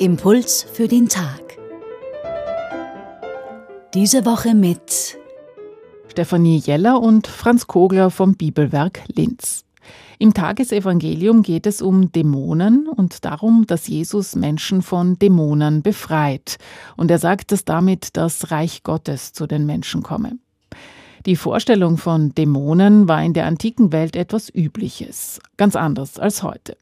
Impuls für den Tag. Diese Woche mit Stefanie Jeller und Franz Kogler vom Bibelwerk Linz. Im Tagesevangelium geht es um Dämonen und darum, dass Jesus Menschen von Dämonen befreit. Und er sagt, dass damit das Reich Gottes zu den Menschen komme. Die Vorstellung von Dämonen war in der antiken Welt etwas Übliches, ganz anders als heute.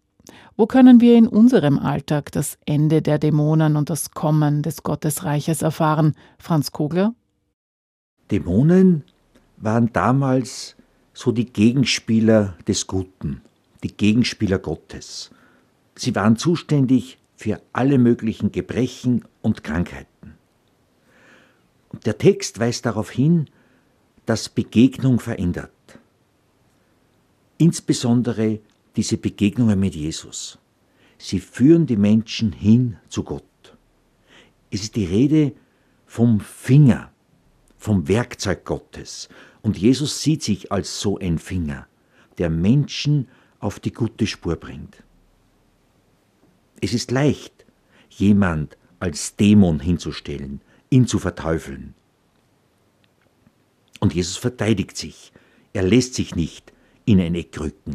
Wo können wir in unserem Alltag das Ende der Dämonen und das Kommen des Gottesreiches erfahren? Franz Kogler? Dämonen waren damals so die Gegenspieler des Guten, die Gegenspieler Gottes. Sie waren zuständig für alle möglichen Gebrechen und Krankheiten. Und der Text weist darauf hin, dass Begegnung verändert. Insbesondere diese Begegnungen mit Jesus. Sie führen die Menschen hin zu Gott. Es ist die Rede vom Finger, vom Werkzeug Gottes. Und Jesus sieht sich als so ein Finger, der Menschen auf die gute Spur bringt. Es ist leicht, jemand als Dämon hinzustellen, ihn zu verteufeln. Und Jesus verteidigt sich. Er lässt sich nicht in ein Eck rücken.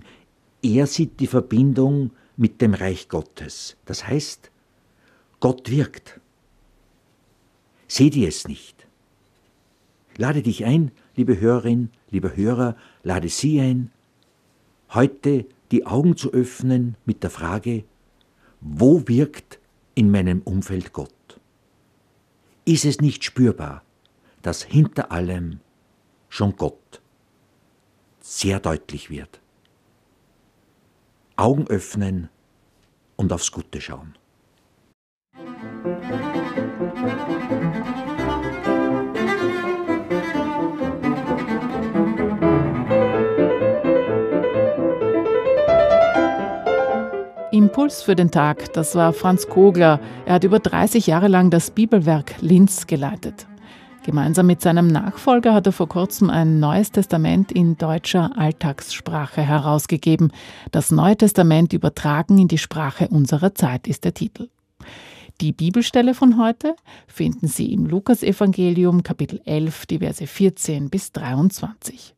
Er sieht die Verbindung mit dem Reich Gottes. Das heißt, Gott wirkt. Seht ihr es nicht? Lade dich ein, liebe Hörerin, lieber Hörer, lade Sie ein, heute die Augen zu öffnen mit der Frage, wo wirkt in meinem Umfeld Gott? Ist es nicht spürbar, dass hinter allem schon Gott sehr deutlich wird? Augen öffnen und aufs Gute schauen. Impuls für den Tag, das war Franz Kogler. Er hat über 30 Jahre lang das Bibelwerk Linz geleitet. Gemeinsam mit seinem Nachfolger hat er vor kurzem ein Neues Testament in deutscher Alltagssprache herausgegeben. Das Neue Testament übertragen in die Sprache unserer Zeit ist der Titel. Die Bibelstelle von heute finden Sie im Lukasevangelium Kapitel 11, die Verse 14 bis 23.